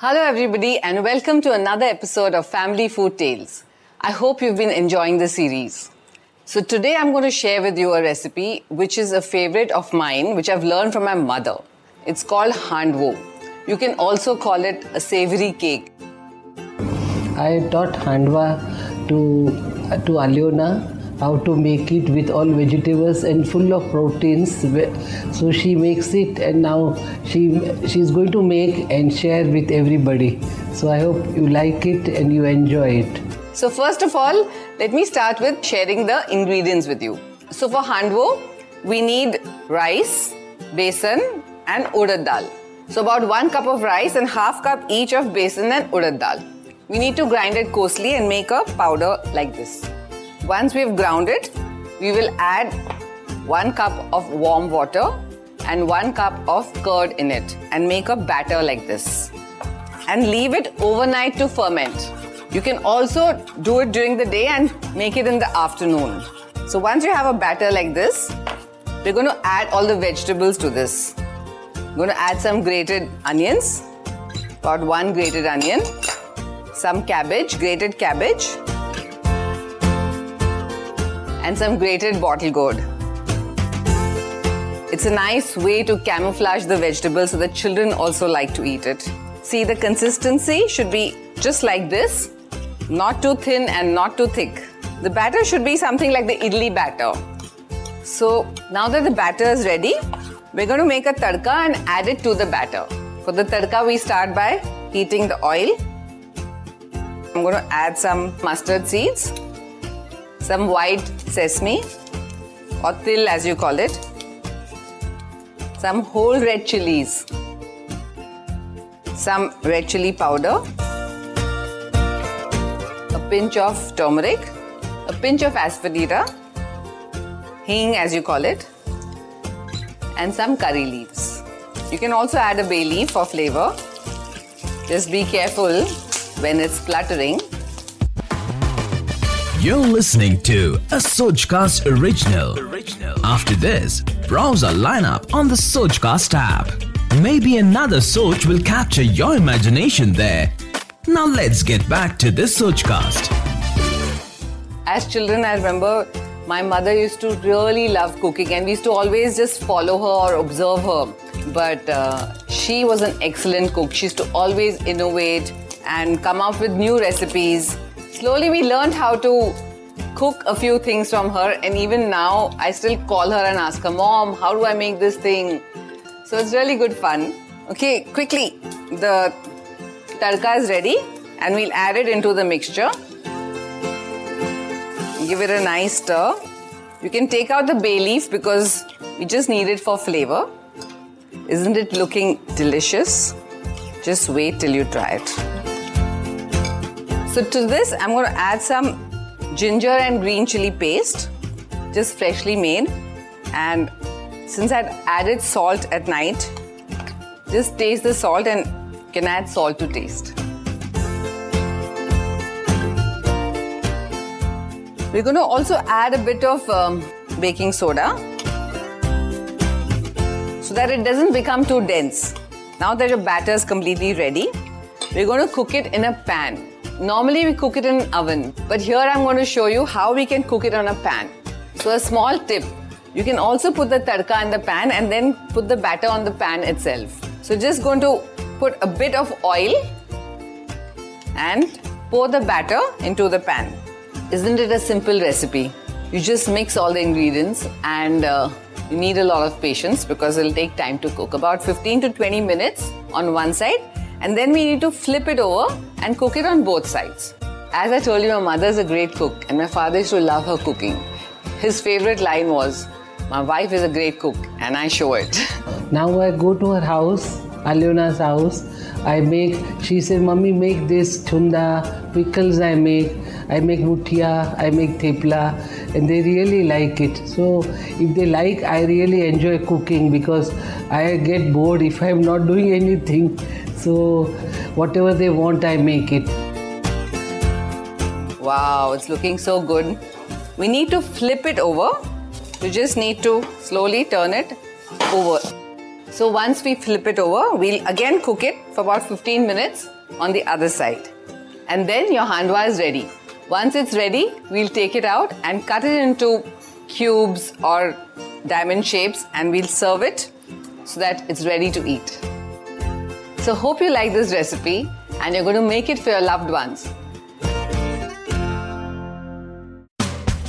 Hello, everybody, and welcome to another episode of Family Food Tales. I hope you've been enjoying the series. So, today I'm going to share with you a recipe which is a favorite of mine, which I've learned from my mother. It's called handwo. You can also call it a savory cake. I taught handwa to to Aliona how to make it with all vegetables and full of proteins. So she makes it and now she she's going to make and share with everybody. So i hope you like it and you enjoy it. So first of all let me start with sharing the ingredients with you. So for handwo we need rice besan and urad dal. So about 1 cup of rice and half cup each of besan and urad dal. We need to grind it coarsely and make a powder like this once we've ground it, we will add 1 cup of warm water and 1 cup of curd in it and make a batter like this. And leave it overnight to ferment. You can also do it during the day and make it in the afternoon. So once you have a batter like this, we're going to add all the vegetables to this. I'm going to add some grated onions, about one grated onion, some cabbage, grated cabbage, and some grated bottle gourd. It's a nice way to camouflage the vegetables so that children also like to eat it. See, the consistency should be just like this, not too thin and not too thick. The batter should be something like the idli batter. So now that the batter is ready, we're going to make a tadka and add it to the batter. For the tadka, we start by heating the oil. I'm going to add some mustard seeds some white sesame or til as you call it, some whole red chilies, some red chili powder, a pinch of turmeric, a pinch of asafoetida, hing as you call it, and some curry leaves. You can also add a bay leaf for flavor. Just be careful when it's spluttering you're listening to a Sochcast original. original. After this, browse our lineup on the Sochcast app. Maybe another Soch will capture your imagination there. Now let's get back to this Sochcast. As children, I remember my mother used to really love cooking and we used to always just follow her or observe her. But uh, she was an excellent cook. She used to always innovate and come up with new recipes slowly we learned how to cook a few things from her and even now I still call her and ask her, Mom, how do I make this thing? So it's really good fun. Okay, quickly, the tadka is ready and we'll add it into the mixture. Give it a nice stir. You can take out the bay leaf because we just need it for flavor. Isn't it looking delicious? Just wait till you try it. So to this, I'm going to add some ginger and green chili paste, just freshly made. And since I'd added salt at night, just taste the salt and can add salt to taste. We're going to also add a bit of um, baking soda so that it doesn't become too dense. Now that your batter is completely ready, we're going to cook it in a pan. Normally we cook it in an oven, but here I'm going to show you how we can cook it on a pan. So a small tip, you can also put the tadka in the pan and then put the batter on the pan itself. So just going to put a bit of oil and pour the batter into the pan. Isn't it a simple recipe? You just mix all the ingredients and uh, you need a lot of patience because it'll take time to cook. About 15 to 20 minutes on one side and then we need to flip it over and cook it on both sides. As I told you, my mother is a great cook and my father used to love her cooking. His favorite line was, My wife is a great cook and I show it. Now I go to her house, Aliona's house. I make, she said, Mummy, make this chunda, pickles I make, I make mutia, I make thepla, and they really like it. So if they like, I really enjoy cooking because I get bored if I'm not doing anything. So whatever they want, I make it. Wow, it's looking so good. We need to flip it over. You just need to slowly turn it over. So once we flip it over, we'll again cook it for about 15 minutes on the other side. And then your handwa is ready. Once it's ready, we'll take it out and cut it into cubes or diamond shapes and we'll serve it so that it's ready to eat. So hope you like this recipe and you're going to make it for your loved ones.